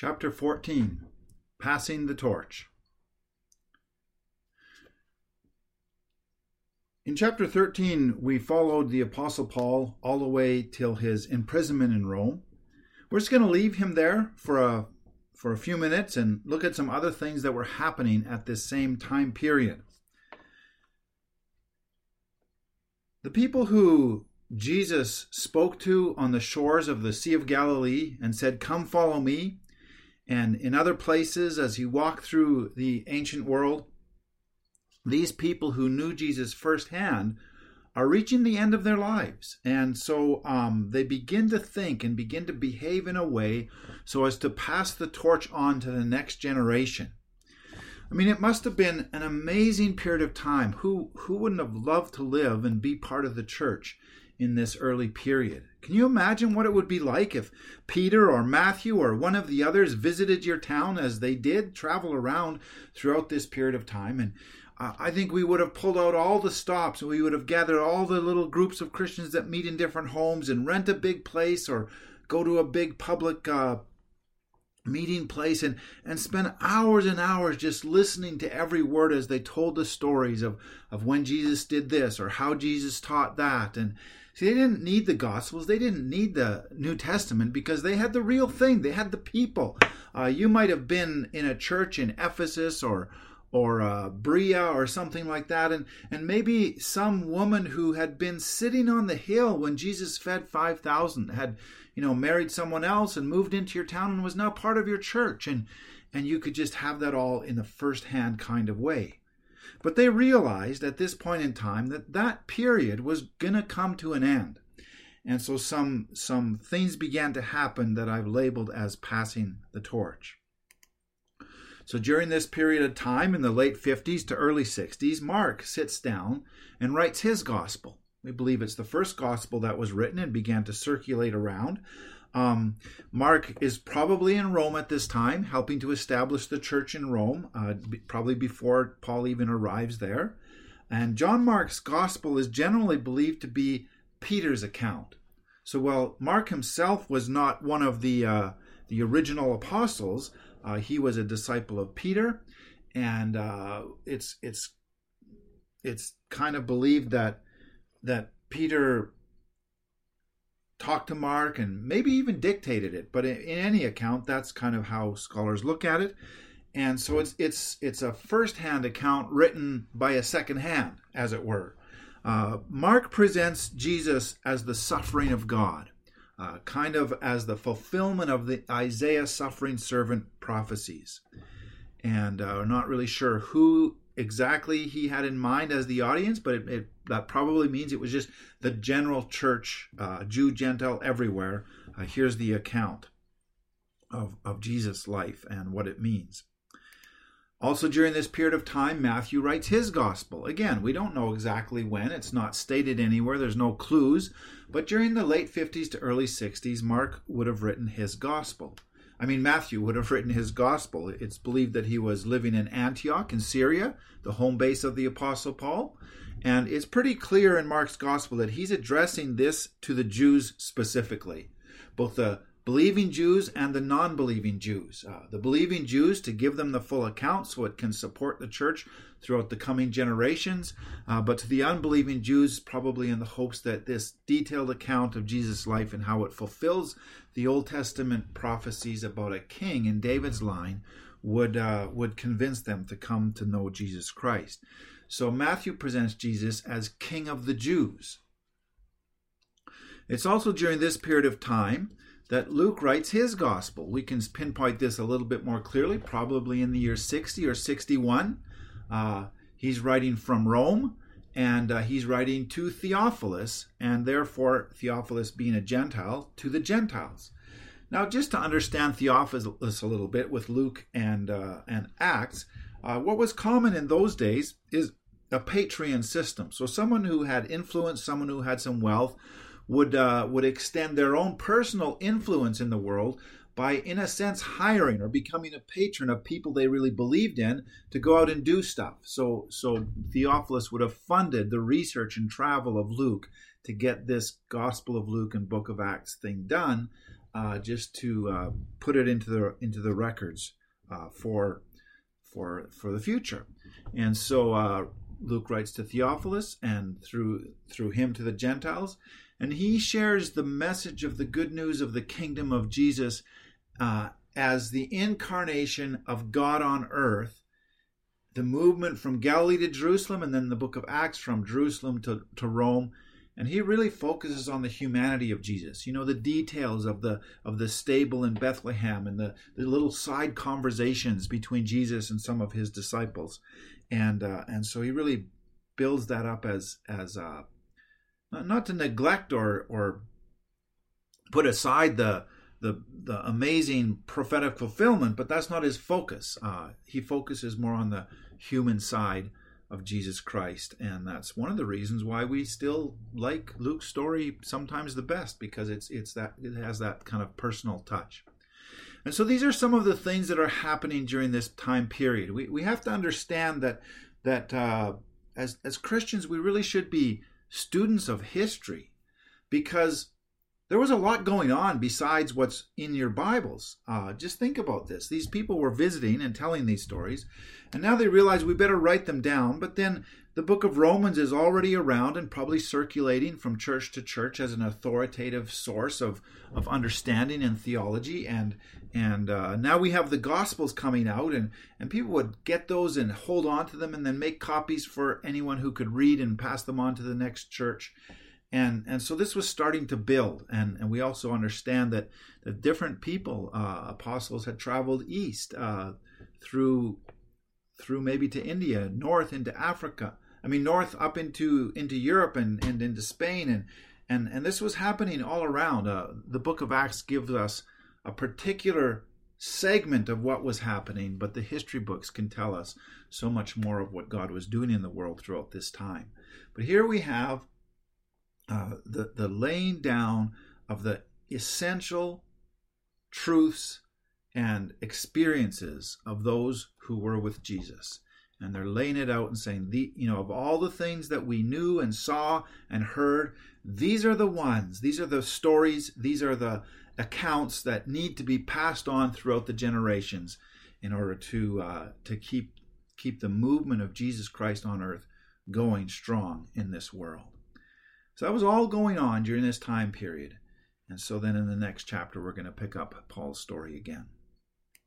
Chapter 14 Passing the Torch. In chapter 13, we followed the Apostle Paul all the way till his imprisonment in Rome. We're just going to leave him there for a, for a few minutes and look at some other things that were happening at this same time period. The people who Jesus spoke to on the shores of the Sea of Galilee and said, Come follow me. And in other places, as he walked through the ancient world, these people who knew Jesus firsthand are reaching the end of their lives. And so um, they begin to think and begin to behave in a way so as to pass the torch on to the next generation. I mean, it must have been an amazing period of time. Who, who wouldn't have loved to live and be part of the church in this early period. Can you imagine what it would be like if Peter or Matthew or one of the others visited your town as they did travel around throughout this period of time? And I think we would have pulled out all the stops and we would have gathered all the little groups of Christians that meet in different homes and rent a big place or go to a big public uh, meeting place and and spend hours and hours just listening to every word as they told the stories of of when Jesus did this or how Jesus taught that and See, they didn't need the Gospels. They didn't need the New Testament because they had the real thing. They had the people. Uh, you might have been in a church in Ephesus or or uh, Berea or something like that, and and maybe some woman who had been sitting on the hill when Jesus fed five thousand had you know married someone else and moved into your town and was now part of your church, and and you could just have that all in the first hand kind of way. But they realized at this point in time that that period was going to come to an end. And so some some things began to happen that I've labeled as passing the torch. So during this period of time in the late 50s to early 60s, Mark sits down and writes his gospel. We believe it's the first gospel that was written and began to circulate around. Um, Mark is probably in Rome at this time, helping to establish the church in Rome, uh, probably before Paul even arrives there. And John Mark's gospel is generally believed to be Peter's account. So while Mark himself was not one of the uh, the original apostles, uh, he was a disciple of Peter, and uh, it's it's it's kind of believed that that Peter talked to Mark and maybe even dictated it. But in, in, any account, that's kind of how scholars look at it. And so it's it's it's a first-hand account written by a second hand, as it were. Uh, Mark presents Jesus as the suffering of God, uh, kind of as the fulfillment of the Isaiah suffering servant prophecies. And uh, we're not really sure who exactly he had in mind as the audience, but it, it, that probably means it was just the general church, uh, Jew, Gentile, everywhere. Uh, here's the account of, of Jesus' life and what it means. Also, during this period of time, Matthew writes his gospel. Again, we don't know exactly when, it's not stated anywhere, there's no clues, but during the late 50s to early 60s, Mark would have written his gospel. I mean, Matthew would have written his gospel. It's believed that he was living in Antioch in Syria, the home base of the Apostle Paul. And it's pretty clear in Mark's gospel that he's addressing this to the Jews specifically, both the believing Jews and the non believing Jews. Uh, the believing Jews to give them the full account so it can support the church throughout the coming generations, uh, but to the unbelieving Jews, probably in the hopes that this detailed account of Jesus' life and how it fulfills the Old Testament prophecies about a king in David's line would uh, would convince them to come to know Jesus Christ. So Matthew presents Jesus as King of the Jews. It's also during this period of time that Luke writes his gospel. We can pinpoint this a little bit more clearly, probably in the year 60 or 61. Uh, he's writing from Rome, and uh, he's writing to Theophilus, and therefore, Theophilus being a Gentile, to the Gentiles. Now, just to understand Theophilus a little bit with Luke and, uh, and Acts, uh, what was common in those days is a patron system. So, someone who had influence, someone who had some wealth, would uh, would extend their own personal influence in the world by, in a sense, hiring or becoming a patron of people they really believed in to go out and do stuff. So, so Theophilus would have funded the research and travel of Luke to get this Gospel of Luke and Book of Acts thing done, uh, just to uh, put it into the into the records uh, for for for the future. And so uh, Luke writes to Theophilus, and through through him to the Gentiles, and he shares the message of the good news of the kingdom of Jesus uh, as the incarnation of God on earth the movement from Galilee to Jerusalem, and then the book of Acts from Jerusalem to, to Rome. And he really focuses on the humanity of Jesus. You know, the details of the of the stable in Bethlehem and the, the little side conversations between Jesus and some of his disciples. And uh, and so he really builds that up as as uh, not, to neglect or or put aside the the the amazing prophetic fulfillment, but that's not his focus. Uh, he focuses more on the human side of Jesus Christ, and that's one of the reasons why we still like Luke's story sometimes the best because it's it's that it has that kind of personal touch. And so these are some of the things that are happening during this time period. We we have to understand that that uh, as as Christians we really should be students of history because there was a lot going on besides what's in your Bibles. Uh, just think about this. These people were visiting and telling these stories, and now they realize we better write them down. But then the book of Romans is already around and probably circulating from church to church as an authoritative source of, of understanding and theology. And and uh, now we have the Gospels coming out, and, and people would get those and hold on to them and then make copies for anyone who could read and pass them on to the next church and and so this was starting to build. And and we also understand that the different people uh, apostles had traveled east uh, through through maybe to India north into Africa. I mean north up into into Europe and and into Spain. And and and this was happening all around. Uh, the book of Acts gives us a particular segment of what was happening but the history books can tell us so much more of what God was doing in the world throughout this time. But here we have uh, the, the laying down of the essential truths and experiences of those who were with Jesus. And they're laying it out and saying, the, you know, of all the things that we knew and saw and heard, these are the ones, these are the stories, these are the accounts that need to be passed on throughout the generations in order to uh, to keep keep the movement of Jesus Christ on earth going strong in this world. So that was all going on during this time period. And so then in the next chapter, we're going to pick up Paul's story again.